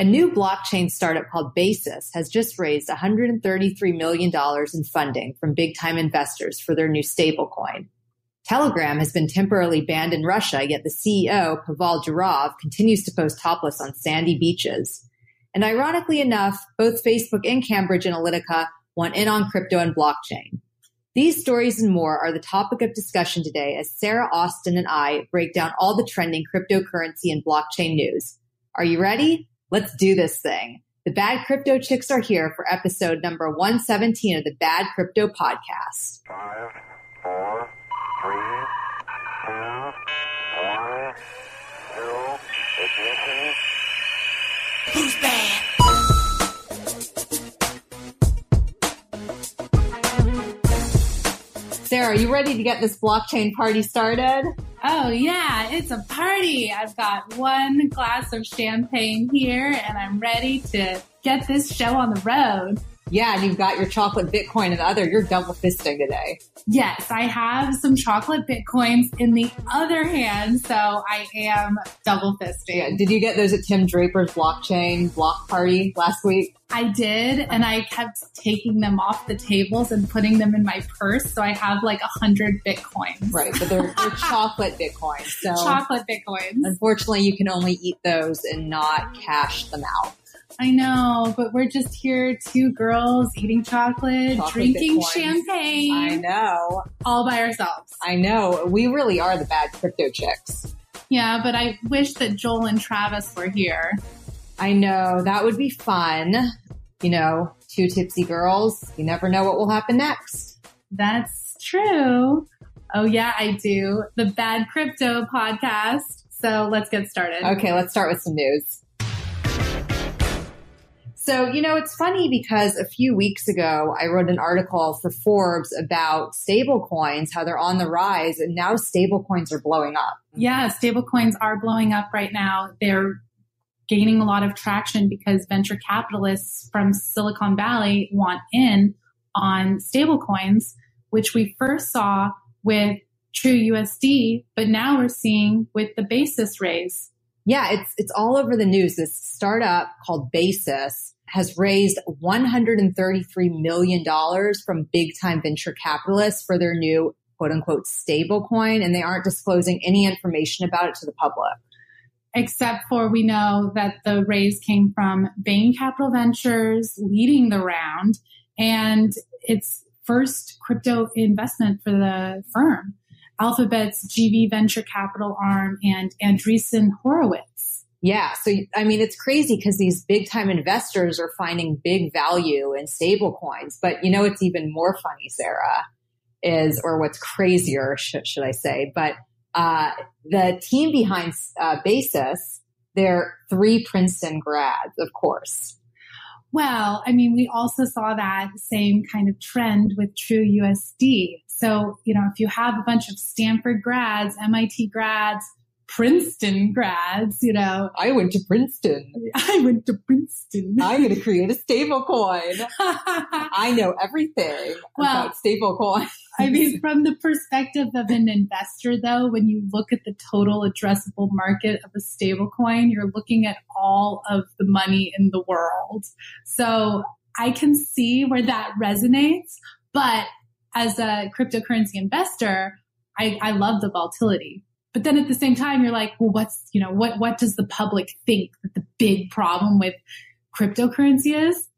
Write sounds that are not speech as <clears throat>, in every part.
A new blockchain startup called Basis has just raised $133 million in funding from big time investors for their new stablecoin. Telegram has been temporarily banned in Russia, yet the CEO, Pavel Durov, continues to post topless on sandy beaches. And ironically enough, both Facebook and Cambridge Analytica want in on crypto and blockchain. These stories and more are the topic of discussion today as Sarah Austin and I break down all the trending cryptocurrency and blockchain news. Are you ready? Let's do this thing. The Bad Crypto Chicks are here for episode number 117 of the Bad Crypto Podcast. Five, four, three, two, one, zero, ignition. Who's bad? Sarah, are you ready to get this blockchain party started? Oh yeah, it's a party. I've got one glass of champagne here and I'm ready to get this show on the road. Yeah, and you've got your chocolate Bitcoin and the other. You're double fisting today. Yes, I have some chocolate bitcoins in the other hand, so I am double fisting. Yeah. Did you get those at Tim Draper's blockchain block party last week? I did, and I kept taking them off the tables and putting them in my purse, so I have like a hundred bitcoins. Right, but they're, they're <laughs> chocolate bitcoins. So Chocolate bitcoins. unfortunately, you can only eat those and not cash them out. I know, but we're just here, two girls eating chocolate, Chocolate drinking champagne, I know. all by ourselves. I know. We really are the bad crypto chicks. Yeah, but I wish that Joel and Travis were here. I know. That would be fun. You know, two tipsy girls. You never know what will happen next. That's true. Oh, yeah, I do. The Bad Crypto podcast. So let's get started. Okay, let's start with some news. So, you know, it's funny because a few weeks ago, I wrote an article for Forbes about stablecoins, how they're on the rise, and now stablecoins are blowing up. Yeah, stablecoins are blowing up right now. They're gaining a lot of traction because venture capitalists from Silicon Valley want in on stablecoins, which we first saw with True USD, but now we're seeing with the basis raise. Yeah, it's it's all over the news. This startup called Basis has raised 133 million dollars from big time venture capitalists for their new quote unquote stablecoin, and they aren't disclosing any information about it to the public. except for we know that the raise came from Bain Capital Ventures leading the round and it's first crypto investment for the firm. Alphabet's GV venture capital arm and Andreessen Horowitz. Yeah, so I mean, it's crazy because these big time investors are finding big value in stable coins. But you know, it's even more funny, Sarah, is or what's crazier, should, should I say? But uh, the team behind uh, Basis, they're three Princeton grads, of course. Well, I mean, we also saw that same kind of trend with True USD. So, you know, if you have a bunch of Stanford grads, MIT grads, Princeton grads, you know, I went to Princeton. I went to Princeton. I'm going to create a stablecoin. <laughs> I know everything Well, about stablecoin. I mean, from the perspective of an investor, though, when you look at the total addressable market of a stablecoin, you're looking at all of the money in the world. So I can see where that resonates. But as a cryptocurrency investor, I, I love the volatility. But then at the same time, you're like, well, what's, you know, what, what does the public think that the big problem with cryptocurrency is?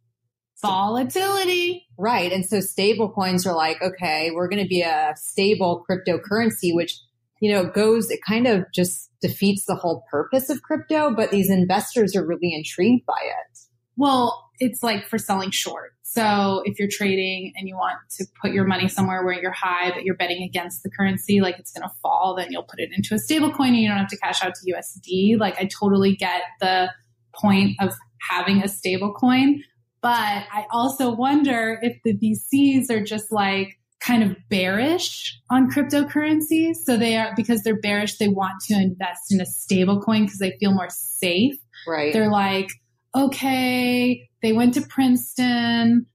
Volatility. Right. And so stable coins are like, okay, we're going to be a stable cryptocurrency, which, you know, goes, it kind of just defeats the whole purpose of crypto, but these investors are really intrigued by it. Well, it's like for selling short. So if you're trading and you want to put your money somewhere where you're high, but you're betting against the currency, like it's going to fall, then you'll put it into a stable coin and you don't have to cash out to USD. Like I totally get the point of having a stable coin. But I also wonder if the VCs are just like kind of bearish on cryptocurrencies. So they are, because they're bearish, they want to invest in a stable coin because they feel more safe Right. they're like, okay, they went to Princeton.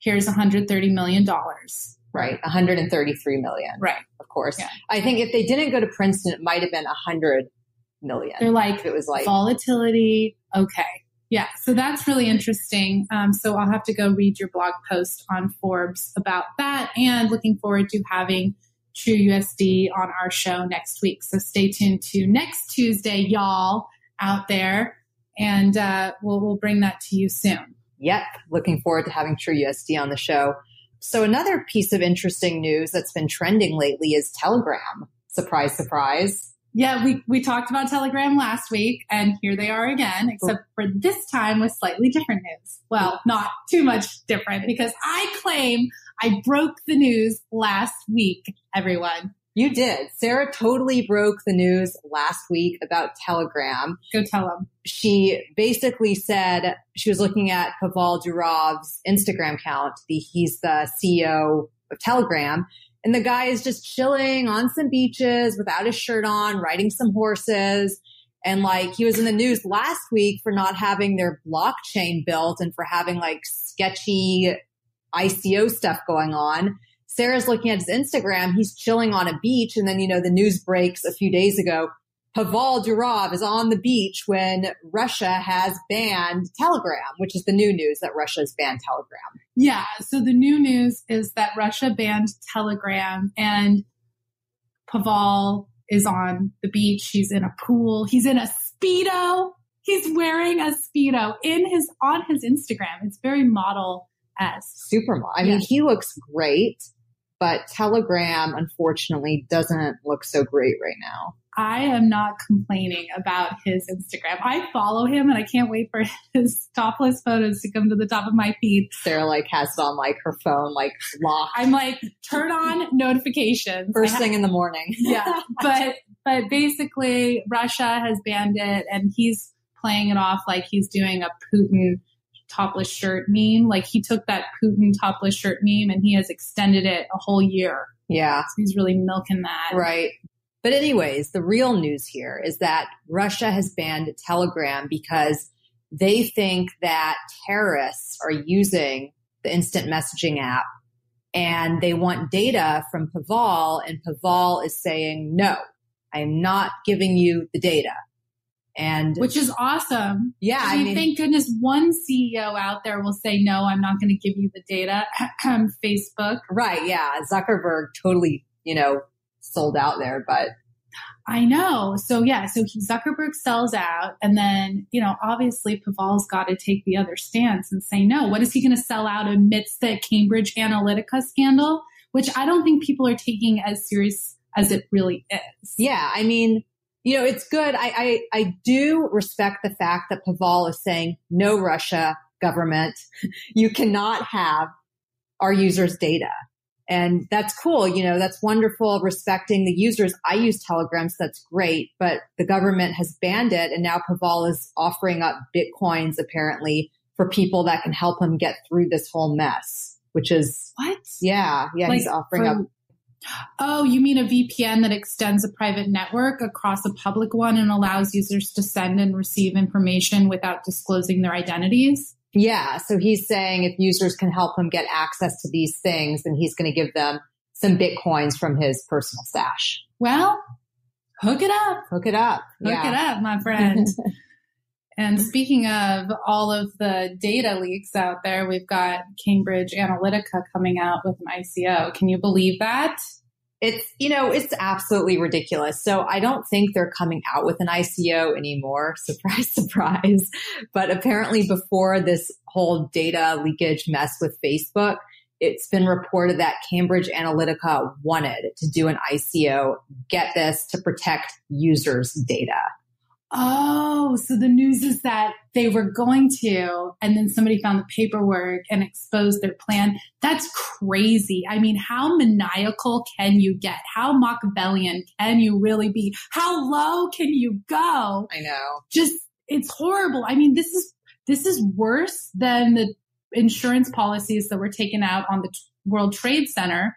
Here's $130 million. right. 133 million. Right. Of course. Yeah. I think if they didn't go to Princeton, it might have been 100 million. They're like, it was like, volatility. Okay. Yeah, so that's really interesting. Um, so I'll have to go read your blog post on Forbes about that and looking forward to having True USD on our show next week. So stay tuned to next Tuesday, y'all out there, and uh, we'll, we'll bring that to you soon. Yep. Looking forward to having TrueUSD on the show. So another piece of interesting news that's been trending lately is Telegram. Surprise, surprise. Yeah, we, we talked about Telegram last week, and here they are again, except for this time with slightly different news. Well, not too much different because I claim I broke the news last week, everyone. You did. Sarah totally broke the news last week about Telegram. Go tell them. She basically said she was looking at Pavel Durov's Instagram account. The, he's the CEO of Telegram. And the guy is just chilling on some beaches without his shirt on, riding some horses. And like he was in the news last week for not having their blockchain built and for having like sketchy ICO stuff going on. Sarah's looking at his Instagram. He's chilling on a beach. And then, you know, the news breaks a few days ago. Pavel Durov is on the beach when Russia has banned Telegram, which is the new news that Russia has banned Telegram. Yeah. So the new news is that Russia banned Telegram and Pavel is on the beach. He's in a pool. He's in a Speedo. He's wearing a Speedo in his, on his Instagram. It's very model as super. model. I mean, he looks great, but Telegram unfortunately doesn't look so great right now. I am not complaining about his Instagram. I follow him and I can't wait for <laughs> his topless photos to come to the top of my feed. Sarah like has it on like her phone like locked. I'm like turn on <laughs> notifications first thing in the morning. <laughs> yeah, but but basically Russia has banned it and he's playing it off like he's doing a Putin topless shirt meme. Like he took that Putin topless shirt meme and he has extended it a whole year. Yeah. So he's really milking that. Right. But anyways, the real news here is that Russia has banned Telegram because they think that terrorists are using the instant messaging app and they want data from Pavel and Pavel is saying, no, I am not giving you the data. And which is awesome. Yeah. I mean, I mean thank goodness one CEO out there will say, no, I'm not going to give you the data. <clears throat> Facebook. Right. Yeah. Zuckerberg totally, you know, sold out there, but I know. So yeah, so he, Zuckerberg sells out, and then you know, obviously Pavel's got to take the other stance and say no. What is he going to sell out amidst the Cambridge Analytica scandal, which I don't think people are taking as serious as it really is. Yeah, I mean, you know, it's good. I I, I do respect the fact that Pavel is saying no, Russia government, <laughs> you cannot have our users' data. And that's cool. You know, that's wonderful respecting the users. I use Telegram, so that's great, but the government has banned it. And now Pavel is offering up Bitcoins apparently for people that can help him get through this whole mess, which is what? Yeah. Yeah. Like he's offering up. Oh, you mean a VPN that extends a private network across a public one and allows users to send and receive information without disclosing their identities? Yeah. So he's saying if users can help him get access to these things, then he's going to give them some bitcoins from his personal stash. Well, hook it up. Hook it up. Hook yeah. it up, my <laughs> friend. And speaking of all of the data leaks out there, we've got Cambridge Analytica coming out with an ICO. Can you believe that? It's, you know, it's absolutely ridiculous. So I don't think they're coming out with an ICO anymore. <laughs> Surprise, surprise. But apparently before this whole data leakage mess with Facebook, it's been reported that Cambridge Analytica wanted to do an ICO, get this, to protect users' data. Oh, so the news is that they were going to, and then somebody found the paperwork and exposed their plan. That's crazy. I mean, how maniacal can you get? How Machiavellian can you really be? How low can you go? I know. Just, it's horrible. I mean, this is, this is worse than the insurance policies that were taken out on the World Trade Center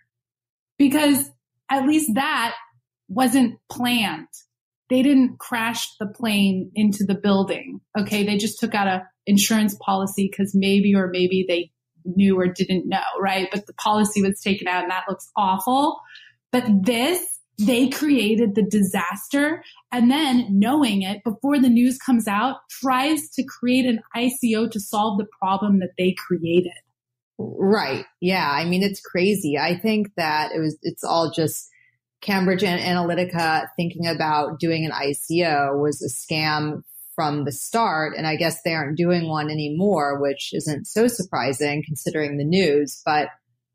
because at least that wasn't planned they didn't crash the plane into the building. Okay. They just took out a insurance policy because maybe or maybe they knew or didn't know, right? But the policy was taken out and that looks awful. But this, they created the disaster and then knowing it before the news comes out tries to create an ICO to solve the problem that they created. Right. Yeah. I mean, it's crazy. I think that it was, it's all just Cambridge Analytica thinking about doing an ICO was a scam from the start. And I guess they aren't doing one anymore, which isn't so surprising considering the news. But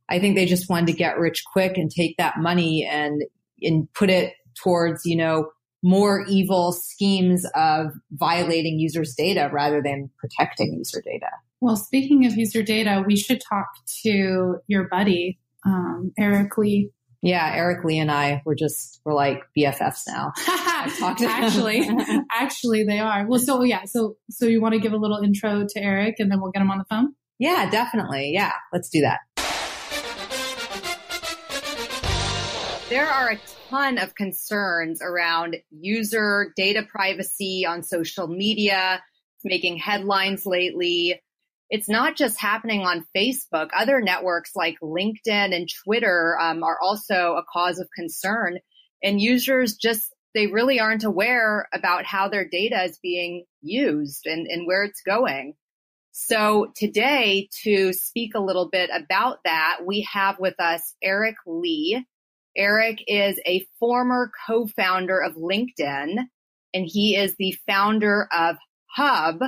I think they just wanted to get rich quick and take that money and, and put it towards, you know, more evil schemes of violating users' data rather than protecting user data. Well, speaking of user data, we should talk to your buddy, um, Eric Ly. Yeah, Eric Ly and I were just we're like BFFs now. <laughs> actually, <laughs> actually they are. Well, so yeah, so so you want to give a little intro to Eric, and then we'll get him on the phone. Yeah, definitely. Yeah, let's do that. There are a ton of concerns around user data privacy on social media. It's making headlines lately. It's not just happening on Facebook. Other networks like LinkedIn and Twitter um, are also a cause of concern. And users just, they really aren't aware about how their data is being used and, and where it's going. So today, to speak a little bit about that, we have with us Eric Ly. Eric is a former co-founder of LinkedIn, and he is the founder of Hub,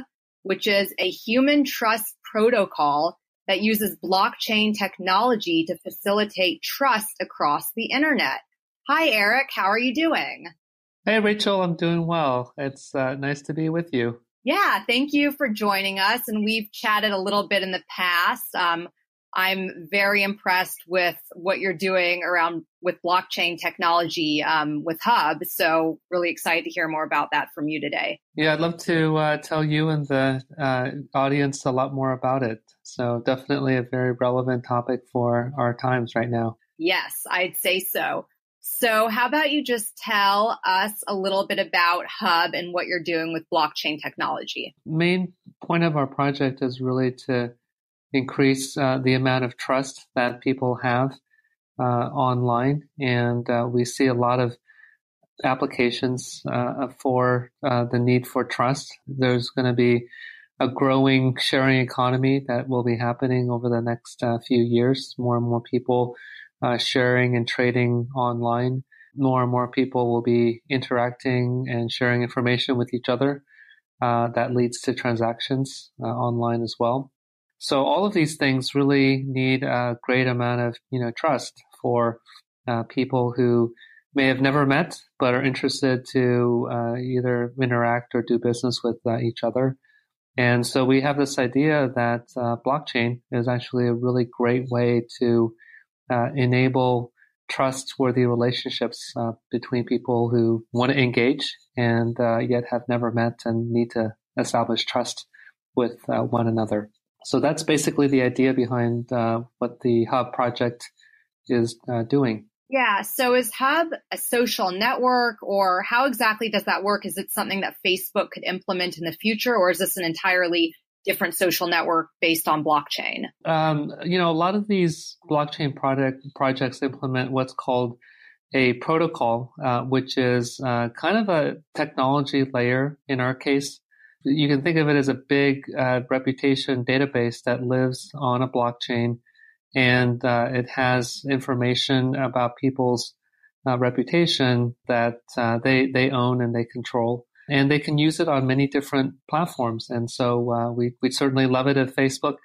which is a human trust protocol that uses blockchain technology to facilitate trust across the internet. Hi, Eric. How are you doing? Hey, Rachel. I'm doing well. It's uh, nice to be with you. Yeah, thank you for joining us. And we've chatted a little bit in the past. Um, I'm very impressed with what you're doing around with blockchain technology um, with Hub. So really excited to hear more about that from you today. Yeah, I'd love to uh, tell you and the uh, audience a lot more about it. So definitely a very relevant topic for our times right now. Yes, I'd say so. So how about you just tell us a little bit about Hub and what you're doing with blockchain technology? Main point of our project is really to increase uh, the amount of trust that people have uh, online. And uh, we see a lot of applications uh, for uh, the need for trust. There's going to be a growing sharing economy that will be happening over the next uh, few years. More and more people sharing and trading online. More and more people will be interacting and sharing information with each other. that leads to transactions online as well. So all of these things really need a great amount of you know trust for uh, people who may have never met but are interested to uh, either interact or do business with uh, each other. And so we have this idea that uh, blockchain is actually a really great way to uh, enable trustworthy relationships uh, between people who want to engage and yet have never met and need to establish trust with one another. So that's basically the idea behind uh, what the Hub project is uh, doing. Yeah. So is Hub a social network or how exactly does that work? Is it something that Facebook could implement in the future or is this an entirely different social network based on blockchain? Um, you know, a lot of these blockchain product projects implement what's called a protocol, uh, which is uh, kind of a technology layer in our case you can think of it as a big uh, reputation database that lives on a blockchain. And uh, it has information about people's uh, reputation that uh, they they own and they control. And they can use it on many different platforms. And so uh, we we certainly love it if Facebook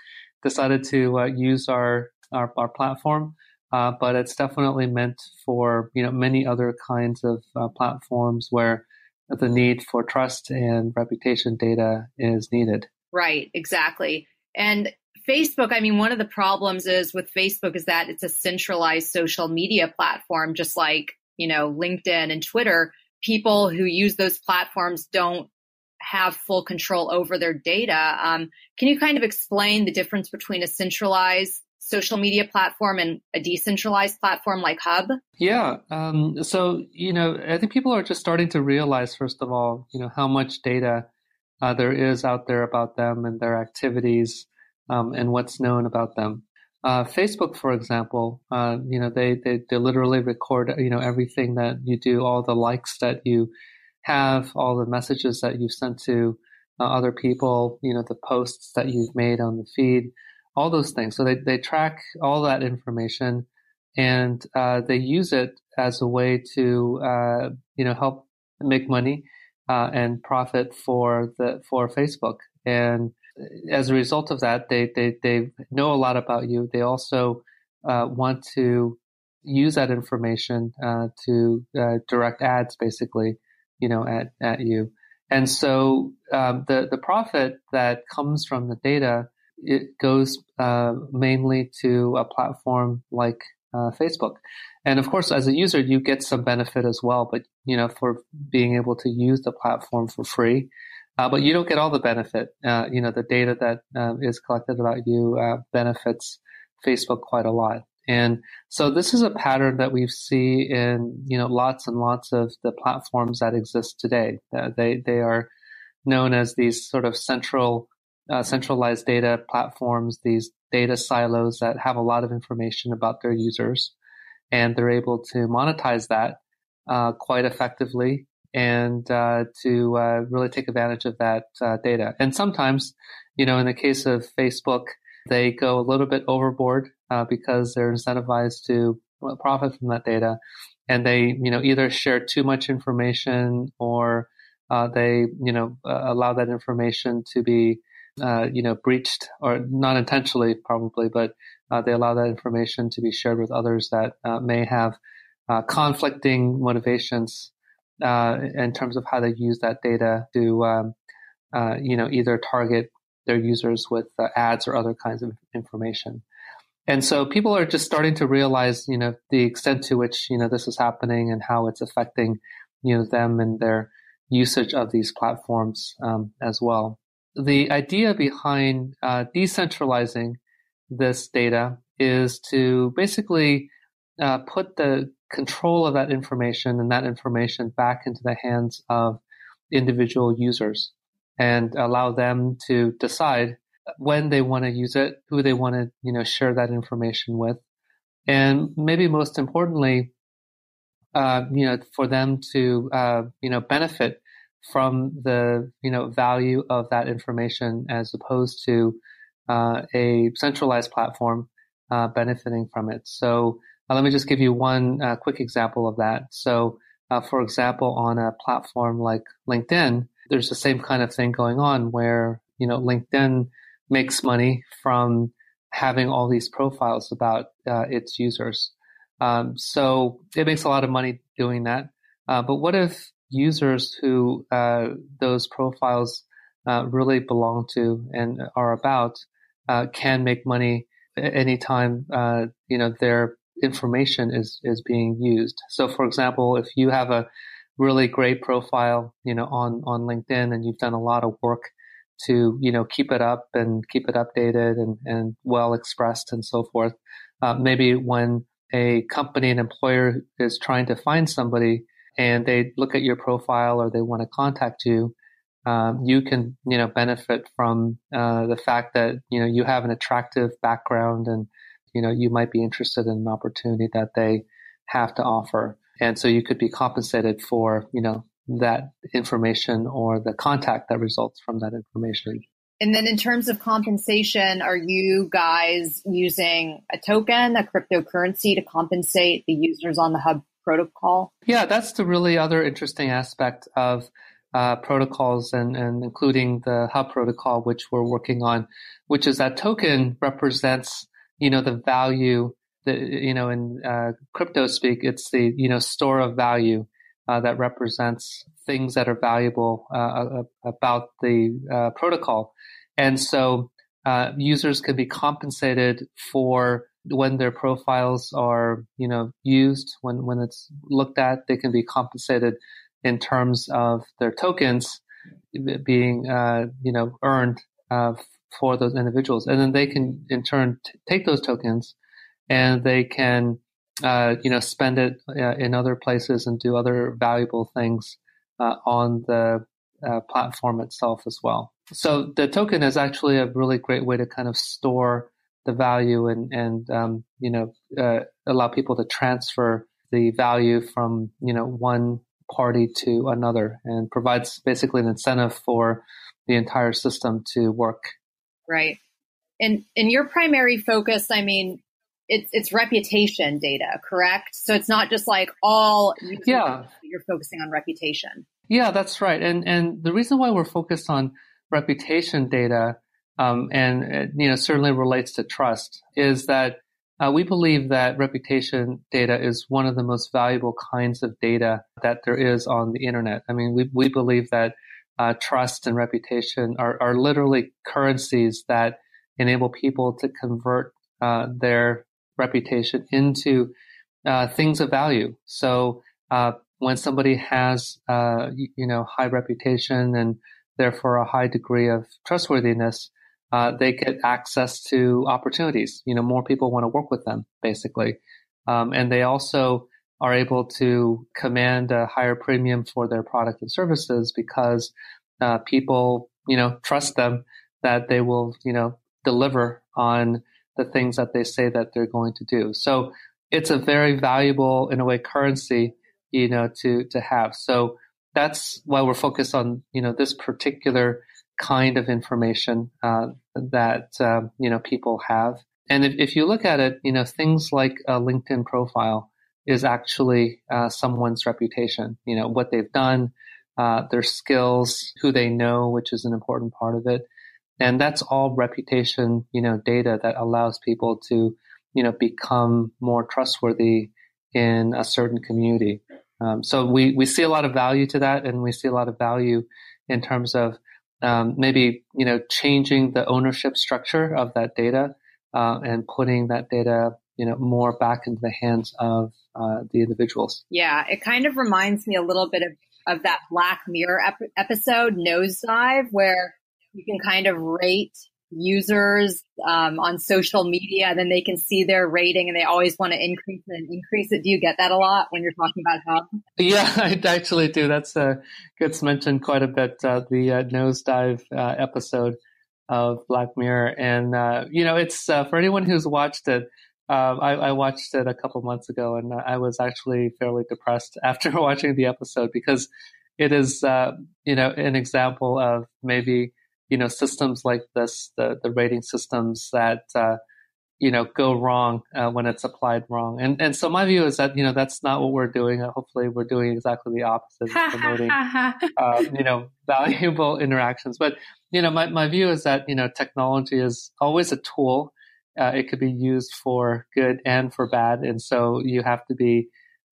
decided to uh, use our our, our platform. But it's definitely meant for you know many other kinds of platforms where the need for trust and reputation data is needed. Right, exactly. And Facebook, I mean, one of the problems is with Facebook is that it's a centralized social media platform, just like, you know, LinkedIn and Twitter. People who use those platforms don't have full control over their data. Um, can you kind of explain the difference between a centralized social media platform and a decentralized platform like Hub? Yeah. Um, so, you know, I think people are just starting to realize, first of all, you know, how much data uh, there is out there about them and their activities um, and what's known about them. uh, Facebook, for example, uh, you know, they, they, they literally record, you know, everything that you do, all the likes that you have, all the messages that you've sent to uh, other people, you know, the posts that you've made on the feed, all those things. So they, they track all that information and uh, they use it as a way to, uh, you know, help make money uh, and profit for the for Facebook. And as a result of that, they, they, they know a lot about you. They also uh, want to use that information uh, to uh, direct ads, basically, you know, at, at you. And so um, the the profit that comes from the data it goes uh, mainly to a platform like uh, Facebook. And of course, as a user, you get some benefit as well. But you know, for being able to use the platform for free, uh, but you don't get all the benefit. Uh, you know, the data that uh, is collected about you uh, benefits Facebook quite a lot. And so this is a pattern that we see in, you know, lots and lots of the platforms that exist today. Uh, they, they are known as these sort of central, uh, centralized data platforms, these data silos that have a lot of information about their users. And they're able to monetize that quite effectively and uh, to uh, really take advantage of that uh, data. And sometimes, you know, in the case of Facebook, they go a little bit overboard uh, because they're incentivized to profit from that data, and they, you know, either share too much information or uh, they, you know, uh, allow that information to be, you know, breached or not intentionally, probably, but they allow that information to be shared with others that may have conflicting motivations uh, in terms of how they use that data to, um, uh, you know, either target their users with uh, ads or other kinds of information. And so people are just starting to realize, you know, the extent to which, you know, this is happening and how it's affecting, you know, them and their usage of these platforms um, as well. The idea behind uh, decentralizing this data is to basically uh, put the control of that information and that information back into the hands of individual users and allow them to decide when they want to use it, who they want to, you know, share that information with. And maybe most importantly, uh, you know, for them to, uh, you know, benefit from the, you know, value of that information as opposed to uh, a centralized platform uh, benefiting from it. So uh, let me just give you one uh, quick example of that. So, uh, for example, on a platform like LinkedIn, there's the same kind of thing going on where, you know, LinkedIn makes money from having all these profiles about uh, its users. Um, so it makes a lot of money doing that. But what if users who uh, those profiles really belong to and are about can make money anytime, you know, they're information is is being used. So, for example, if you have a really great profile, you know, on on LinkedIn, and you've done a lot of work to you know keep it up and keep it updated and and well expressed and so forth. Uh, maybe when a company an employer is trying to find somebody and they look at your profile or they want to contact you, um, you can you know benefit from uh, the fact that you know you have an attractive background and you know, you might be interested in an opportunity that they have to offer. And so you could be compensated for, you know, that information or the contact that results from that information. And then in terms of compensation, are you guys using a token, a cryptocurrency to compensate the users on the hub protocol? Yeah, that's the really other interesting aspect of uh, protocols and, and including the hub protocol, which we're working on, which is that token represents you know, the value that, you know, in uh, crypto speak, it's the, you know, store of value uh, that represents things that are valuable uh, about the uh, protocol. And so uh, users can be compensated for when their profiles are, you know, used, when, when it's looked at, they can be compensated in terms of their tokens being, uh, you know, earned for those individuals. And then they can in turn t- take those tokens and they can, uh, you know, spend it uh, in other places and do other valuable things uh, on the uh, platform itself as well. So the token is actually a really great way to kind of store the value and and um, you know uh, allow people to transfer the value from you know one party to another and provides basically an incentive for the entire system to work. Right. And and your primary focus, I mean, it's it's reputation data, correct? So it's not just like all yeah. You're focusing on reputation. Yeah, that's right. And and the reason why we're focused on reputation data, um, and uh, you know certainly relates to trust, is that uh, we believe that reputation data is one of the most valuable kinds of data that there is on the internet. I mean, we we believe that uh, trust and reputation are are literally currencies that enable people to convert uh, their reputation into uh, things of value. So uh, when somebody has uh, you know high reputation and therefore a high degree of trustworthiness, uh, they get access to opportunities. You know, more people want to work with them, basically, um, and they also are able to command a higher premium for their product and services because uh, people, you know, trust them that they will, you know, deliver on the things that they say that they're going to do. So it's a very valuable, in a way, currency, you know, to to have. So that's why we're focused on, you know, this particular kind of information uh, that um, you know people have. And if, if you look at it, you know, things like a LinkedIn profile is actually uh, someone's reputation. You know, what they've done, uh, their skills, who they know, which is an important part of it. And that's all reputation, you know, data that allows people to, you know, become more trustworthy in a certain community. Um, so we, we see a lot of value to that and we see a lot of value in terms of um, maybe, you know, changing the ownership structure of that data uh, and putting that data, you know, more back into the hands of uh, the individuals. Yeah, it kind of reminds me a little bit of, of that Black Mirror ep- episode, Nosedive, where you can kind of rate users um, on social media then they can see their rating and they always want to increase it and increase it. Do you get that a lot when you're talking about jobs yeah <laughs> i actually do. That's uh, gets mentioned quite a bit uh, the uh, nosedive uh, episode of black mirror. And uh, you know it's uh, for anyone who's watched it um, I, I, watched it a couple months ago and I was actually fairly depressed <laughs> after watching the episode because it is, you know, an example of maybe you know systems like this, the the rating systems that uh, you know go wrong uh, when it's applied wrong. And and so my view is that you know that's not what we're doing. Uh, hopefully, we're doing exactly the opposite, <laughs> promoting <laughs> uh, you know <laughs> valuable interactions. But you know my my view is that you know technology is always a tool. Uh, it could be used for good and for bad, and so you have to be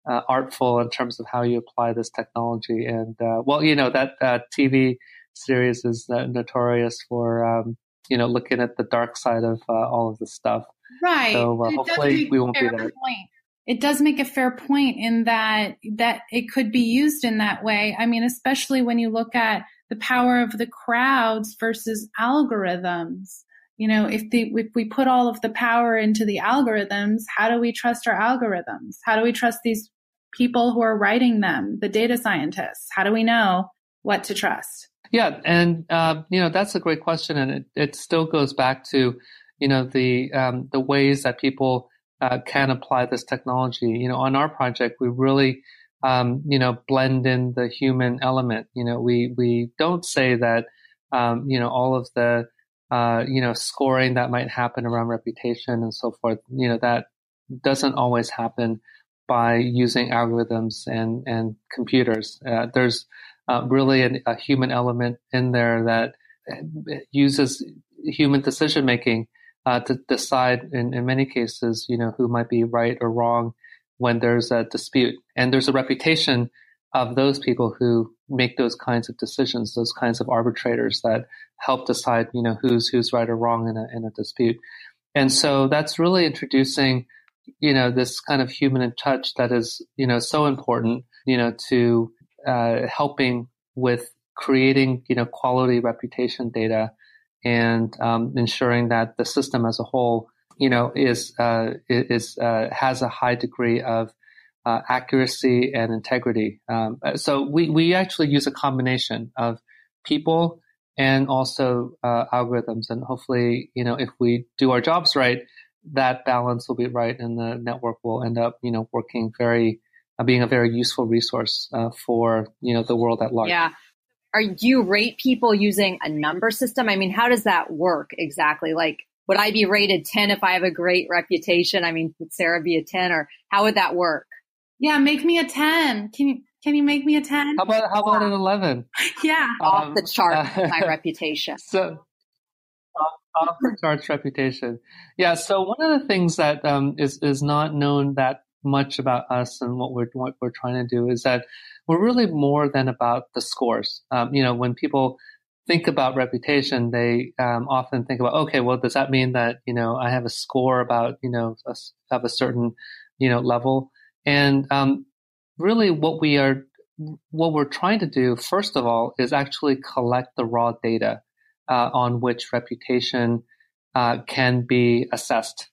uh, artful in terms of how you apply this technology. And uh, well, you know that uh, TV series is notorious for um, you know looking at the dark side of uh, all of the stuff. Right. So uh, hopefully we won't be there. Point. It does make a fair point in that that it could be used in that way. I mean, especially when you look at the power of the crowds versus algorithms. You know, if the if we put all of the power into the algorithms, how do we trust our algorithms? How do we trust these people who are writing them, the data scientists? How do we know what to trust? Yeah, and uh, you know that's a great question, and it, it still goes back to you know the um, the ways that people uh, can apply this technology. You know, on our project, we really um, you know blend in the human element. You know, we we don't say that um, you know all of the uh, you know scoring that might happen around reputation and so forth. You know that doesn't always happen by using algorithms and and computers. Uh, there's uh, really an, a human element in there that uses human decision making uh, to decide in, in many cases, you know, who might be right or wrong when there's a dispute. And there's a reputation of those people who make those kinds of decisions, those kinds of arbitrators that help decide, you know, who's who's right or wrong in a in a dispute. And so that's really introducing, you know, this kind of human touch that is, you know, so important, you know, to uh, helping with creating you know quality reputation data and um, ensuring that the system as a whole you know is uh, is uh, has a high degree of uh, accuracy and integrity. Um, so we we actually use a combination of people and also uh, algorithms. And hopefully, you know, if we do our jobs right, that balance will be right, and the network will end up, you know, working very, being a very useful resource uh, for you know the world at large. Yeah. Are you rate people using a number system? I mean, how does that work exactly? Like, would I be rated ten if I have a great reputation? I mean, would Sarah be a ten, or how would that work? Yeah, make me a ten. Can you can you make me a ten? How about how about an eleven? <laughs> Yeah, off the chart, <laughs> my reputation. So off the charts reputation. Yeah. So one of the things that um, is is not known that much about us and what we're what we're trying to do is that we're really more than about the scores. Um, you know, when people think about reputation, they um, often think about, okay, well, does that mean that you know I have a score about you know a, have a certain you know level? And um, really, what we are what we're trying to do, first of all, is actually collect the raw data uh, on which reputation uh, can be assessed.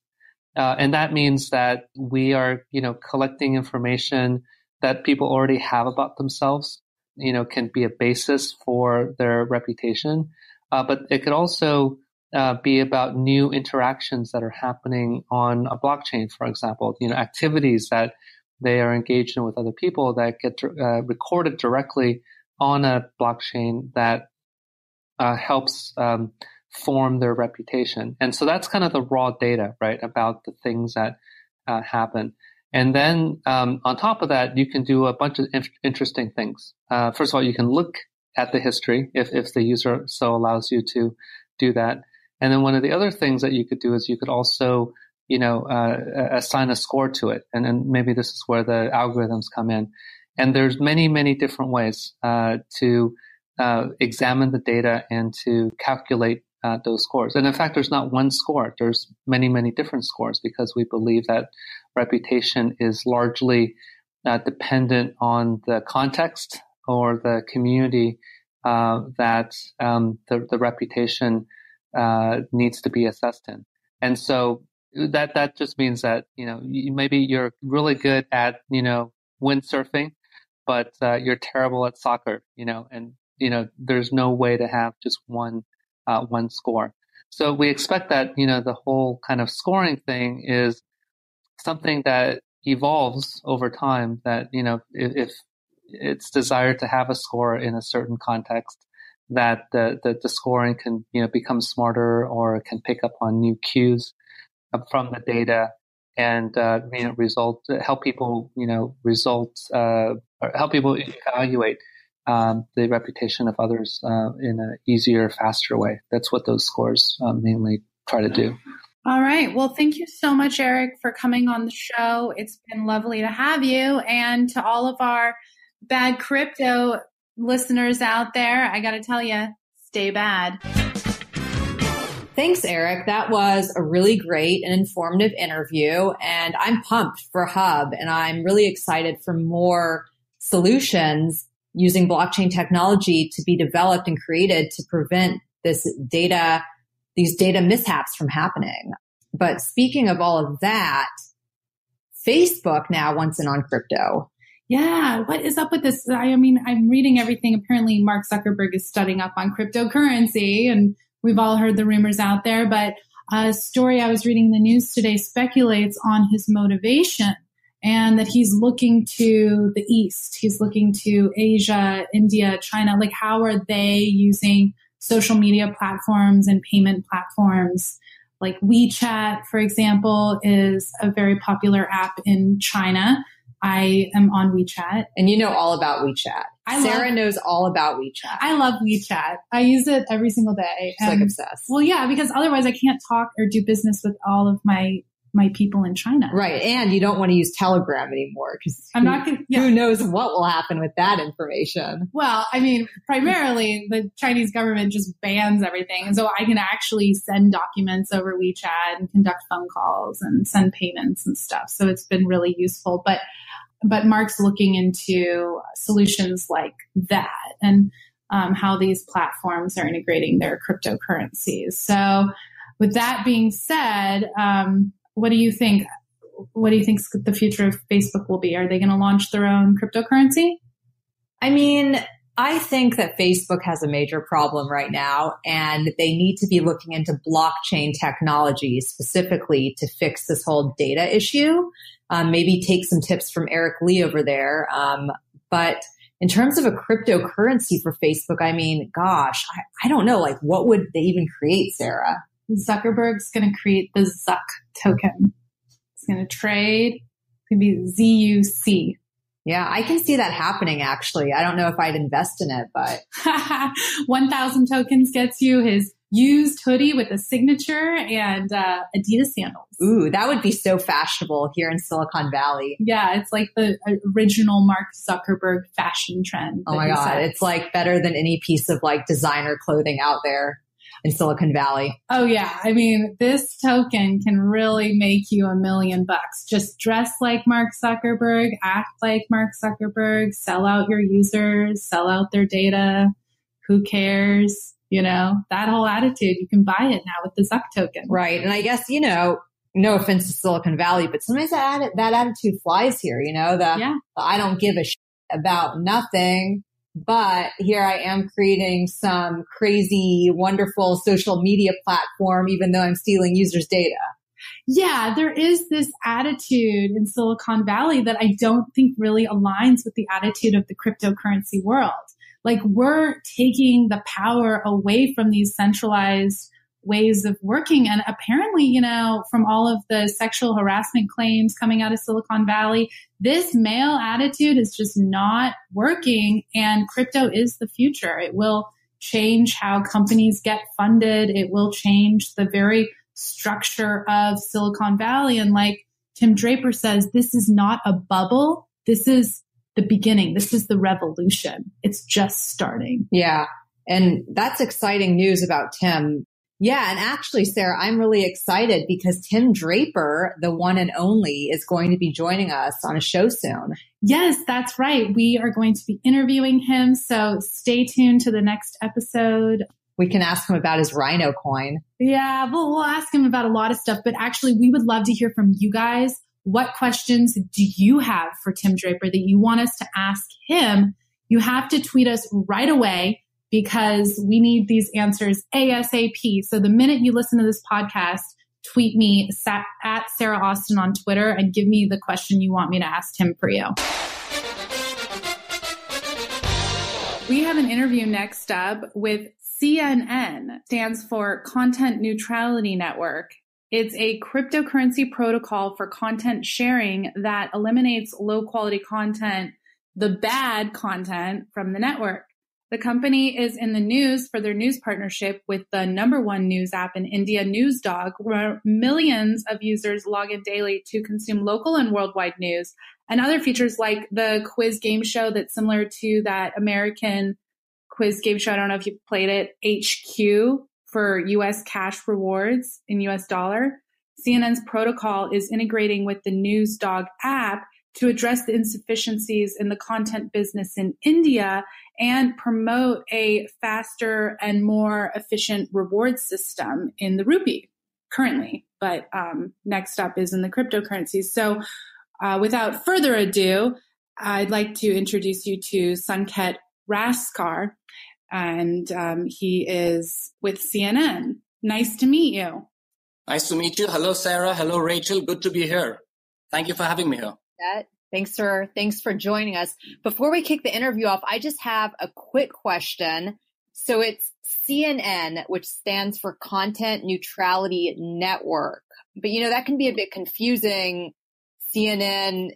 Uh, and that means that we are, you know, collecting information that people already have about themselves, you know, can be a basis for their reputation. Uh, but it could also uh, be about new interactions that are happening on a blockchain, for example, you know, activities that they are engaged in with other people that get uh, recorded directly on a blockchain that uh, helps um, form their reputation. And so that's kind of the raw data, right, about the things that uh, happen. And then um, on top of that, you can do a bunch of in- interesting things. Uh, first of all, you can look at the history if, if the user so allows you to do that. And then one of the other things that you could do is you could also, you know, uh, assign a score to it. And, and maybe this is where the algorithms come in. And there's many, many different ways uh, to uh, examine the data and to calculate uh, those scores. And in fact, there's not one score. There's many, many different scores because we believe that reputation is largely uh, dependent on the context or the community uh, that um, the, the, reputation uh, needs to be assessed in. And so that that just means that you know you, maybe you're really good at you know windsurfing, but uh, you're terrible at soccer. You know, and you know, there's no way to have just one uh, one score. So we expect that you know the whole kind of scoring thing is something that evolves over time. That you know if, if it's desired to have a score in a certain context, that the, the, the scoring can you know become smarter or can pick up on new cues from the data and uh, you know result help people you know result uh, help people evaluate um, the reputation of others uh, in an easier, faster way. That's what those scores uh, mainly try to do. All right. Well, thank you so much, Eric, for coming on the show. It's been lovely to have you. And to all of our bad crypto listeners out there, I got to tell you, stay bad. Thanks, Eric. That was a really great and informative interview. And I'm pumped for Hub and I'm really excited for more solutions using blockchain technology to be developed and created to prevent this data, these data mishaps from happening. But speaking of all of that, Facebook now wants in on crypto. Yeah, what is up with this? I mean, I'm reading everything. Apparently, Mark Zuckerberg is studying up on cryptocurrency, and we've all heard the rumors out there. But a story I was reading in the news today speculates on his motivation and that he's looking to the East. He's looking to Asia, India, China. Like, how are they using social media platforms and payment platforms? Like WeChat, for example, is a very popular app in China. I am on WeChat. And you know all about WeChat. I Sarah love, knows all about WeChat. I love WeChat. I use it every single day. She's like obsessed. Well, yeah, because otherwise I can't talk or do business with all of my my people in China. Right. And you don't want to use Telegram anymore because I'm not going yeah. who knows what will happen with that information. Well, I mean, primarily the Chinese government just bans everything. And so I can actually send documents over WeChat and conduct phone calls and send payments and stuff. So it's been really useful. But, but Mark's looking into solutions like that and um, how these platforms are integrating their cryptocurrencies. So with that being said, um, what do you think? What do you think the future of Facebook will be? Are they going to launch their own cryptocurrency? I mean, I think that Facebook has a major problem right now, and they need to be looking into blockchain technology specifically to fix this whole data issue. Um, maybe take some tips from Eric Ly over there. Um, but in terms of a cryptocurrency for Facebook, I mean, gosh, I, I don't know. Like, what would they even create, Sarah? Zuckerberg's going to create the Zuck token. It's going to trade. It's going to be ZUC. Yeah, I can see that happening actually. I don't know if I'd invest in it, but <laughs> 1000 tokens gets you his used hoodie with a signature and uh, Adidas sandals. Ooh, that would be so fashionable here in Silicon Valley. Yeah, it's like the original Mark Zuckerberg fashion trend. Oh my God. It's like better than any piece of like designer clothing out there in Silicon Valley. Oh yeah. I mean, this token can really make you a million bucks. Just dress like Mark Zuckerberg, act like Mark Zuckerberg, sell out your users, sell out their data. Who cares? You know, that whole attitude, you can buy it now with the Zuck token. Right. And I guess, you know, no offense to Silicon Valley, but sometimes that, that attitude flies here, you know, the, yeah. the I don't give a shit about nothing but here I am creating some crazy, wonderful social media platform, even though I'm stealing users' data. Yeah, there is this attitude in Silicon Valley that I don't think really aligns with the attitude of the cryptocurrency world. Like we're taking the power away from these centralized ways of working. And apparently, you know, from all of the sexual harassment claims coming out of Silicon Valley, this male attitude is just not working. And crypto is the future. It will change how companies get funded. It will change the very structure of Silicon Valley. And like Tim Draper says, this is not a bubble. This is the beginning. This is the revolution. It's just starting. Yeah. And that's exciting news about Tim yeah. And actually, Sarah, I'm really excited because Tim Draper, the one and only, is going to be joining us on a show soon. Yes, that's right. We are going to be interviewing him. So stay tuned to the next episode. We can ask him about his Rhino coin. Yeah, well, we'll ask him about a lot of stuff, but actually, we would love to hear from you guys. What questions do you have for Tim Draper that you want us to ask him? You have to tweet us right away because we need these answers ASAP. So the minute you listen to this podcast, tweet me at Sarah Austin on Twitter and give me the question you want me to ask him for you. We have an interview next up with CNN, stands for Content Neutrality Network. It's a cryptocurrency protocol for content sharing that eliminates low quality content, the bad content from the network. The company is in the news for their news partnership with the number one news app in India, NewsDog, where millions of users log in daily to consume local and worldwide news and other features like the quiz game show that's similar to that American quiz game show. I don't know if you've played it, HQ for US cash rewards in US dollar. CNN's protocol is integrating with the NewsDog app to address the insufficiencies in the content business in India and promote a faster and more efficient reward system in the rupee currently. But um, next up is in the cryptocurrencies. So, uh, without further ado, I'd like to introduce you to Sanket Raskar, and um, he is with CNN. Nice to meet you. Nice to meet you. Hello, Sarah. Hello, Rachel. Good to be here. Thank you for having me here. Thanks for thanks for joining us. Before we kick the interview off, I just have a quick question. So it's CNN, which stands for Content Neutrality Network. But you know, that can be a bit confusing. CNN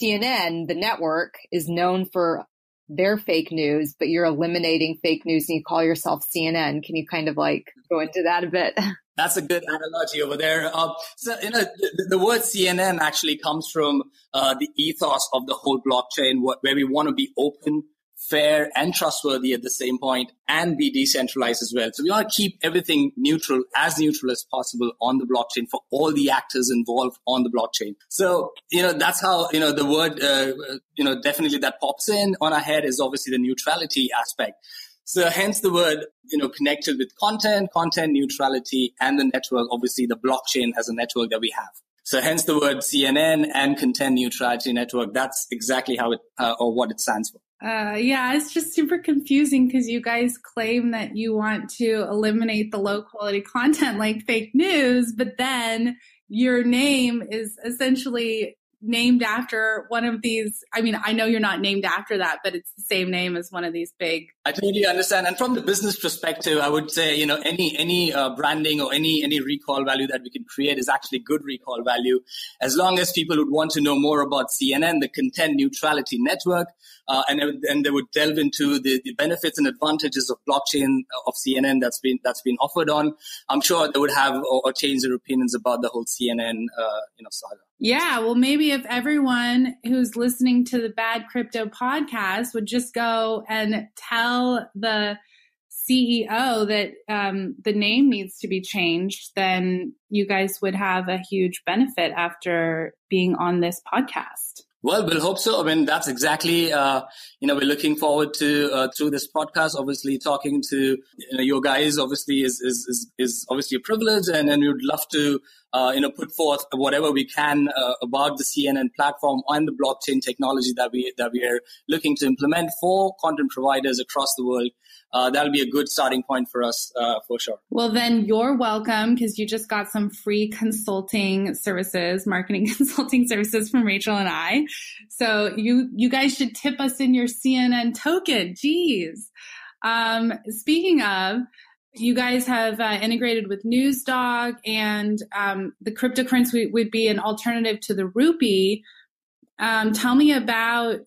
CNN, the network, is known for their fake news, but you're eliminating fake news and you call yourself CNN. Can you kind of like go into that a bit? <laughs> That's a good analogy over there. Uh, so, you know, the, the, word CNN actually comes from uh, the ethos of the whole blockchain, where we want to be open, fair, and trustworthy at the same point, and be decentralized as well. So we want to keep everything neutral, as neutral as possible on the blockchain for all the actors involved on the blockchain. So, you know, that's how, you know, the word, uh, you know, definitely that pops in on our head is obviously the neutrality aspect. So hence the word, you know, connected with content, content neutrality and the network. Obviously the blockchain has a network that we have. So hence the word CNN and Content Neutrality Network. That's exactly how it uh, or what it stands for. Uh, yeah, it's just super confusing because you guys claim that you want to eliminate the low quality content like fake news, but then your name is essentially named after one of these. I mean, I know you're not named after that, but it's the same name as one of these big. I totally understand. And from the business perspective, I would say, you know, any any uh, branding or any any recall value that we can create is actually good recall value, as long as people would want to know more about CNN, the Content Neutrality Network, uh, and and they would delve into the, the benefits and advantages of blockchain uh, of CNN that's been that's been offered on. I'm sure they would have or, or change their opinions about the whole CNN, uh, you know, saga. Yeah, well, maybe if everyone who's listening to the Bad Crypto podcast would just go and tell the CEO that um, the name needs to be changed, then you guys would have a huge benefit after being on this podcast. Well, we'll hope so. I mean, that's exactly, uh, you know, we're looking forward to, uh, through this podcast, obviously talking to you know, your guys obviously is, is, is, is obviously a privilege and, and we would love to, uh, you know, put forth whatever we can uh, about the CNN platform and the blockchain technology that we, that we are looking to implement for content providers across the world uh, that'll be a good starting point for us uh, for sure. Well, then you're welcome because you just got some free consulting services, marketing <laughs> consulting services from Rachel and I. So you you guys should tip us in your CNN token. Jeez. Um, speaking of, you guys have uh, integrated with NewsDog, and um, the cryptocurrency would be an alternative to the rupee. Um, tell me about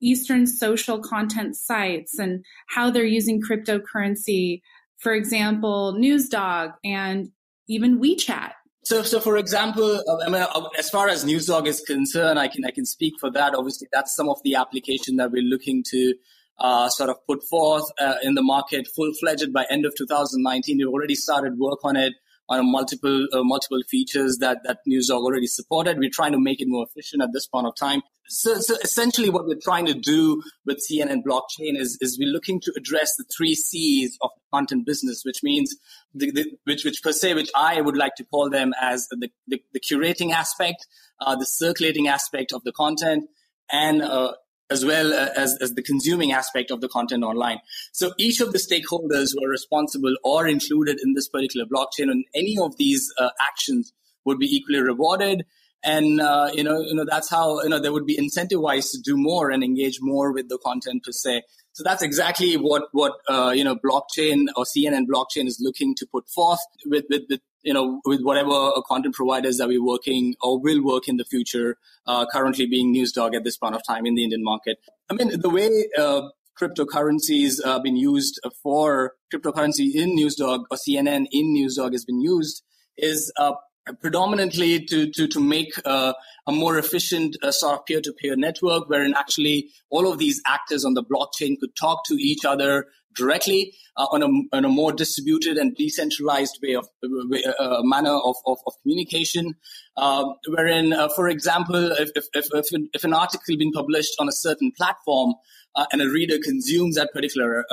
Eastern social content sites and how they're using cryptocurrency. For example, NewsDog and even WeChat. So, so for example, uh, I mean, uh, as far as NewsDog is concerned, I can I can speak for that. Obviously, that's some of the application that we're looking to uh, sort of put forth uh, in the market full fledged by end of 2019. We've already started work on it on multiple uh, multiple features that that NewsDog already supported. We're trying to make it more efficient at this point of time. So, so essentially, what we're trying to do with CNN blockchain is is we're looking to address the three C's of content business, which means the, the, which which per se, which I would like to call them as the the, the curating aspect, uh, the circulating aspect of the content, and uh, as well as, as the consuming aspect of the content online. So each of the stakeholders who are responsible or included in this particular blockchain and any of these uh, actions would be equally rewarded. And uh, you know, you know that's how you know they would be incentivized to do more and engage more with the content per se. So that's exactly what what uh, you know blockchain or CNN blockchain is looking to put forth with with, with you know, with whatever content providers that we're working or will work in the future, uh, currently being NewsDog at this point of time in the Indian market. I mean, the way uh, cryptocurrencies have uh, been used for cryptocurrency in NewsDog or CNN in NewsDog has been used is uh, predominantly to to to make uh, a more efficient uh, sort of peer-to-peer network, wherein actually all of these actors on the blockchain could talk to each other directly uh, on, a, on a more distributed and decentralized way of uh, uh manner of, of, of communication. Um, wherein, uh, for example, if, if, if, if, an article been published on a certain platform uh, and a reader consumes that particular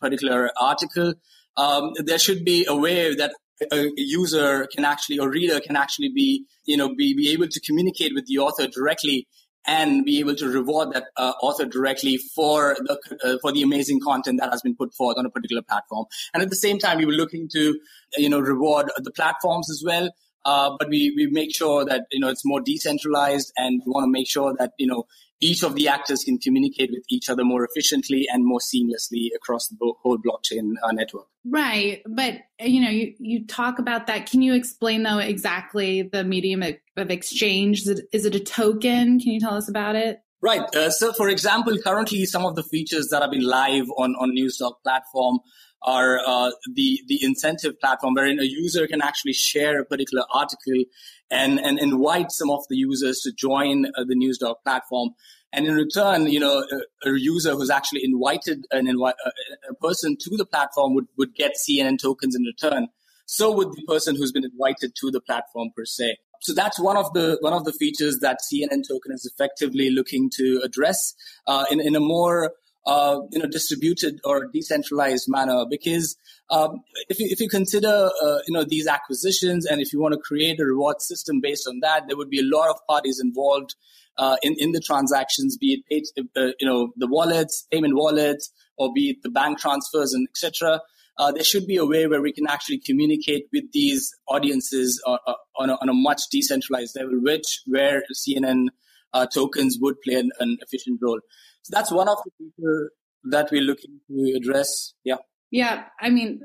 particular article, um, there should be a way that a user can actually or reader can actually be you know be, be able to communicate with the author directly and be able to reward that uh, author directly for the uh, for the amazing content that has been put forth on a particular platform. And at the same time we were looking to you know reward the platforms as well uh, but we, we make sure that you know it's more decentralized and we want to make sure that you know each of the actors can communicate with each other more efficiently and more seamlessly across the whole blockchain uh, network. Right, but you know, you, you talk about that. Can you explain though exactly the medium of exchange? Is it, is it a token? Can you tell us about it? Right. Uh, so, for example, currently some of the features that have been live on on NewsDog platform are uh, the the incentive platform, wherein a user can actually share a particular article and and invite some of the users to join uh, the NewsDog platform. And in return, you know, a, a user who's actually invited an invi- a, a person to the platform would, would get CNN tokens in return. So would the person who's been invited to the platform per se. So that's one of the one of the features that CNN token is effectively looking to address uh, in in a more uh, know, distributed or decentralized manner. Because um, if you if you consider uh, you know these acquisitions and if you want to create a reward system based on that, there would be a lot of parties involved uh, in in the transactions, be it uh, you know the wallets, payment wallets, or be it the bank transfers and etc. Uh, there should be a way where we can actually communicate with these audiences uh, uh, on, a, on, a, much decentralized level, which where CNN uh, tokens would play an, an, efficient role. So that's one of the features that we're looking to address. Yeah. Yeah. I mean,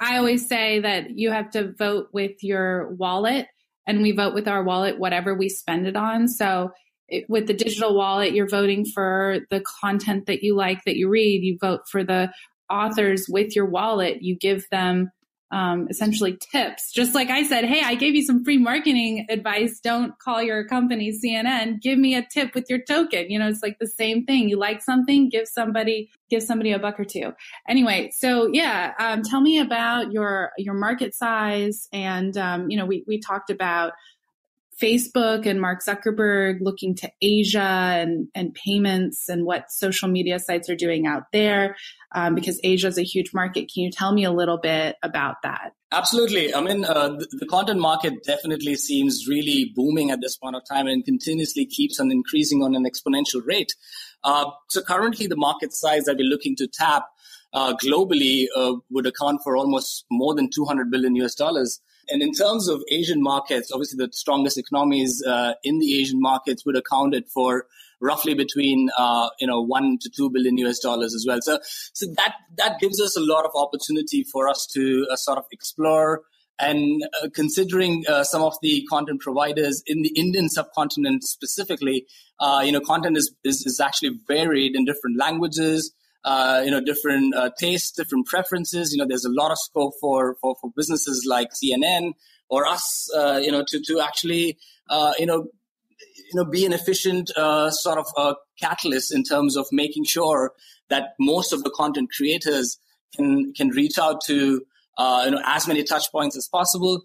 I always say that you have to vote with your wallet, and we vote with our wallet whatever we spend it on. So it, with the digital wallet, you're voting for the content that you like that you read. You vote for the authors with your wallet. You give them um, essentially tips. Just like I said, hey, I gave you some free marketing advice. Don't call your company CNN. Give me a tip with your token. You know, it's like the same thing. You like something, give somebody give somebody a buck or two. Anyway, so yeah, um, tell me about your your market size, and um, you know, we we talked about Facebook and Mark Zuckerberg looking to Asia and, and payments and what social media sites are doing out there um, because Asia is a huge market. Can you tell me a little bit about that? Absolutely. I mean, uh, the, the, content market definitely seems really booming at this point of time and continuously keeps on increasing on an exponential rate. Uh, so currently, the market size that we're looking to tap uh, globally uh, would account for almost more than 200 billion US dollars. And in terms of Asian markets, obviously the strongest economies uh, in the Asian markets would account it for roughly between uh, you know one to two billion US dollars as well. So so that that gives us a lot of opportunity for us to uh, sort of explore. And uh, considering uh, some of the content providers in the Indian subcontinent specifically, uh, you know, content is, is, is actually varied in different languages uh, you know, different uh, tastes, different preferences. You know, there's a lot of scope for for, for businesses like CNN or us, uh, you know, to to actually, uh, you know, you know, be an efficient uh, sort of uh, catalyst in terms of making sure that most of the content creators can can reach out to you know as many touch points as possible.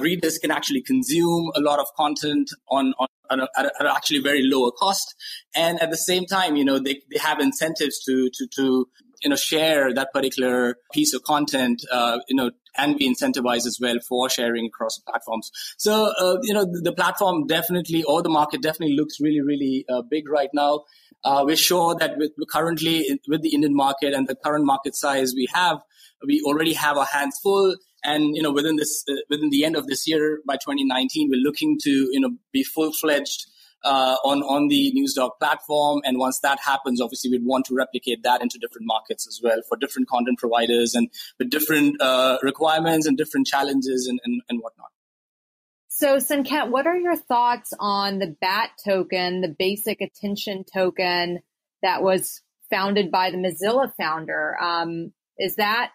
Readers can actually consume a lot of content on, on at, a, at actually very lower cost. And at the same time, you know, they, they have incentives to, to, to, you know, share that particular piece of content, uh, you know, and be incentivized as well for sharing across platforms. So, uh, you know, the, the, platform definitely, or the market definitely looks really, really uh, big right now. Uh, we're sure that with, currently with the Indian market and the current market size we have, we already have our hands full and you know, within this, uh, within the end of this year, by 2019, we're looking to you know be full fledged uh, on on the NewsDog platform. And once that happens, obviously, we'd want to replicate that into different markets as well for different content providers and with different uh, requirements and different challenges and, and, and whatnot. So, Sanket, what are your thoughts on the BAT token, the basic attention token that was founded by the Mozilla founder? Um, is that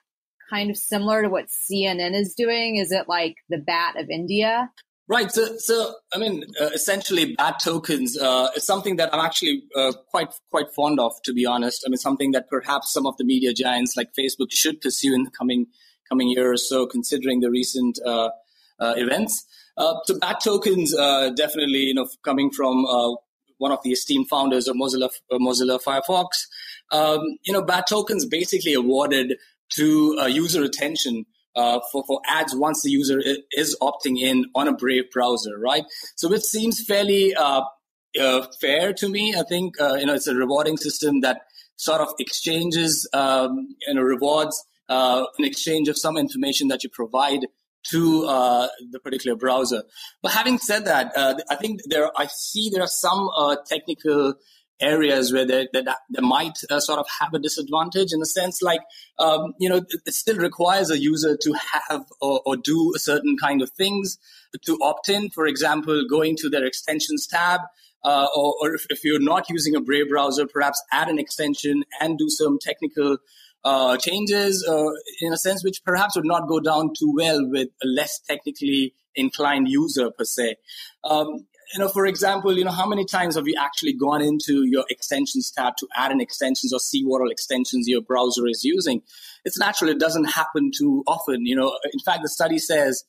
kind of similar to what CNN is doing? Is it like the BAT of India? Right. So, so I mean, uh, essentially, BAT tokens uh, is something that I'm actually uh, quite quite fond of, to be honest. I mean, something that perhaps some of the media giants like Facebook should pursue in the coming coming year or so, considering the recent uh, uh, events. Uh, so, BAT tokens definitely, you know, coming from one of the esteemed founders of Mozilla Mozilla Firefox. Um, you know, BAT tokens basically awarded to uh, user attention uh, for, for ads once the user is opting in on a Brave browser, right? So it seems fairly uh, uh, fair to me. I think uh, you know it's a rewarding system that sort of exchanges um, you know rewards uh, in exchange of some information that you provide to uh, the particular browser. But having said that, uh, I think there I see there are some uh, technical areas where they, might uh, sort of have a disadvantage in a sense like um, you know it, it, still requires a user to have or, or, do a certain kind of things to opt in. For example going to their extensions tab uh, or, or if, if, you're not using a brave browser perhaps add an extension and do some technical uh, changes uh, in a sense which perhaps would not go down too well with a less technically inclined user per se. Um, you know, for example, you know, how many times have you actually gone into your extensions tab to add in extensions or see what all extensions your browser is using? It's natural. It doesn't happen too often. You know, in fact, the study says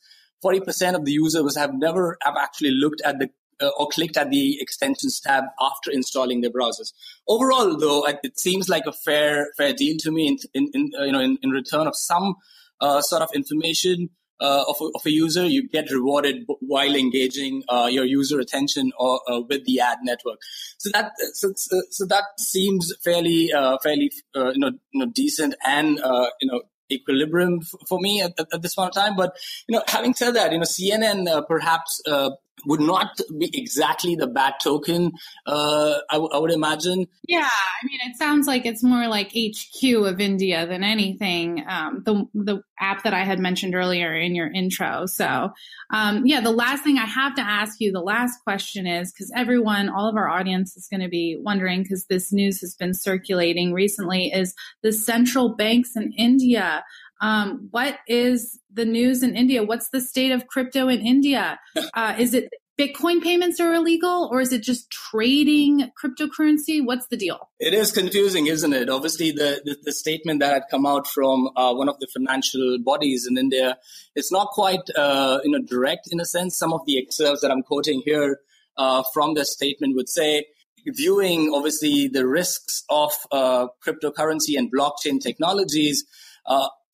40% of the users have never have actually looked at the uh, or clicked at the extensions tab after installing their browsers. Overall, though, it seems like a fair fair deal to me. In, in, in uh, you know, in, in, return of some uh, sort of information uh, of, a, of, a, user, you get rewarded while engaging uh, your user attention or with the ad network. So that so, so that seems fairly fairly you know, you know decent and you know equilibrium for me at, at, this point of time. But you know, having said that, you know, CNN uh, perhaps uh, would not be exactly the bad token. Uh, I, w- I would imagine. Yeah, I mean, it sounds like it's more like HQ of India than anything. Um, the the app that I had mentioned earlier in your intro. So, um, yeah, the last thing I have to ask you, the last question is because everyone, all of our audience is going to be wondering because this news has been circulating recently. Is the central banks in India um, what is the news in India? What's the state of crypto in India? <laughs> Uh, is it Bitcoin payments are illegal, or is it just trading cryptocurrency? What's the deal? It is confusing, isn't it? Obviously, the, the, the statement that had come out from uh, one of the financial bodies in India, it's not quite uh, you know direct in a sense. Some of the excerpts that I'm quoting here uh, from the statement would say, viewing obviously the risks of uh, cryptocurrency and blockchain technologies.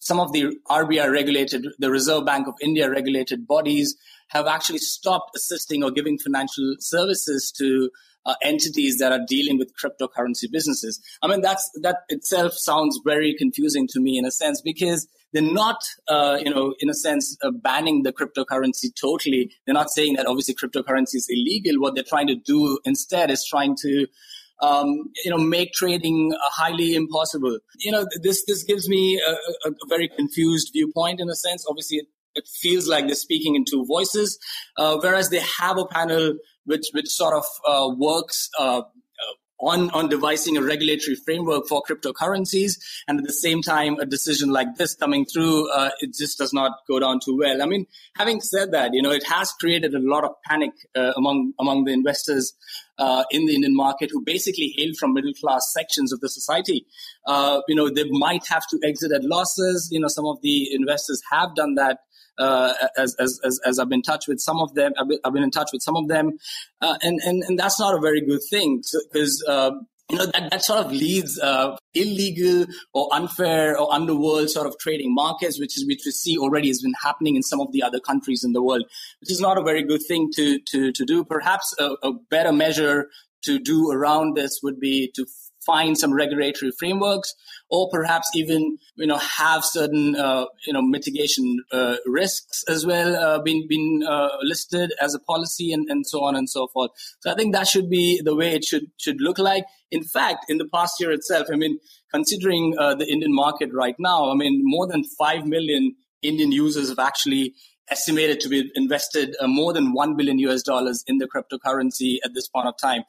Some of the RBI regulated, the Reserve Bank of India regulated bodies have actually stopped assisting or giving financial services to uh, entities that are dealing with cryptocurrency businesses. I mean, that's that itself sounds very confusing to me in a sense because they're not, uh, you know, in a sense, uh, banning the cryptocurrency totally. They're not saying that obviously cryptocurrency is illegal. What they're trying to do instead is trying to um, you know, make trading uh, highly impossible. You know, this this gives me a, a, very confused viewpoint in a sense. Obviously, it, it feels like they're speaking in two voices, uh, whereas they have a panel which which sort of uh, works uh, on, on devising a regulatory framework for cryptocurrencies. And at the same time, a decision like this coming through, uh, it just does not go down too well. I mean, having said that, you know, it has created a lot of panic uh, among, among the investors uh, in the Indian market who basically hail from middle class sections of the society. Uh, you know, they might have to exit at losses. You know, some of the investors have done that uh, as, as, as, as, I've been in touch with some of them. I've been, I've been in touch with some of them. Uh, and, and, and that's not a very good thing because, uh, you know, that, that sort of leads uh, illegal or unfair or underworld sort of trading markets, which is which we see already has been happening in some of the other countries in the world, which is not a very good thing to to, to do. Perhaps a, a better measure to do around this would be to find some regulatory frameworks or perhaps even you know have certain uh, you know mitigation uh, risks as well uh, being been uh, listed as a policy and, and so on and so forth. So I think that should be the way it should should look like. In fact, in the past year itself, I mean, considering uh, the Indian market right now, I mean, more than five million Indian users have actually estimated to be invested uh, more than 1 billion US dollars in the cryptocurrency at this point of time.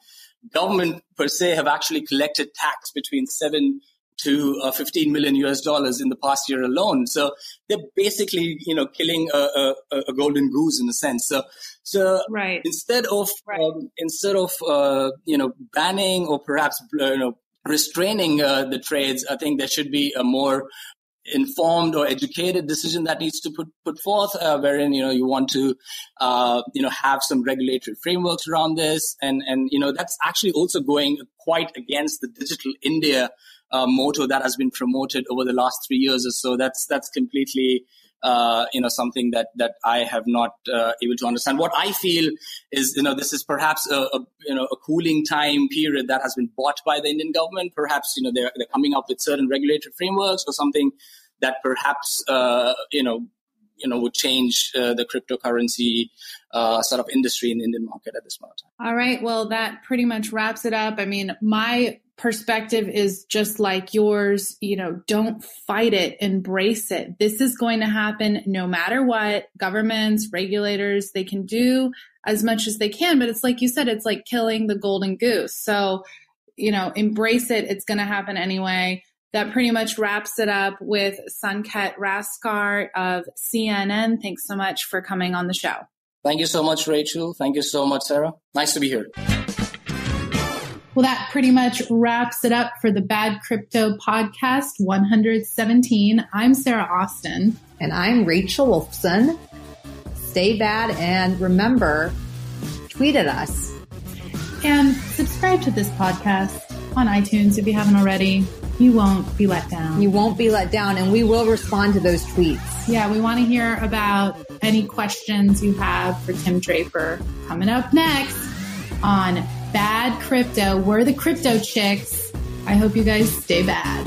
Government per se have actually collected tax between 7 to uh, 15 million US dollars in the past year alone. So they're basically, you know, killing a, a, a golden goose in a sense. So, so right. instead of, right. um, instead of, uh, you know, banning or perhaps, uh, you know, restraining uh, the trades, I think there should be a more informed or educated decision that needs to put put forth, uh, wherein you know you want to uh, you know have some regulatory frameworks around this, and and you know that's actually also going quite against the digital India uh, motto that has been promoted over the last three years or so. That's that's completely uh, you know something that that I have not uh, able to understand. What I feel is you know this is perhaps a, a, you know a cooling time period that has been bought by the Indian government. Perhaps you know they're they're coming up with certain regulatory frameworks or something that perhaps uh, you know you know would change uh, the cryptocurrency uh, sort of industry in the Indian market at this moment. All right. Well, that pretty much wraps it up. I mean, my perspective is just like yours. You know, don't fight it, embrace it. This is going to happen no matter what. Governments, regulators, they can do as much as they can, but it's like you said, it's like killing the golden goose. So, you know, embrace it. It's going to happen anyway. That pretty much wraps it up with Sanket Raskar of CNN. Thanks so much for coming on the show. Thank you so much, Rachel. Thank you so much, Sarah. Nice to be here. Well, that pretty much wraps it up for the Bad Crypto Podcast 117. I'm Sarah Austin. And I'm Rachel Wolfson. Stay bad and remember tweet at us. And subscribe to this podcast on iTunes if you haven't already. You won't be let down. You won't be let down, and we will respond to those tweets. Yeah, we want to hear about any questions you have for Tim Draper. Coming up next on Bad Crypto. We're the crypto chicks. I hope you guys stay bad.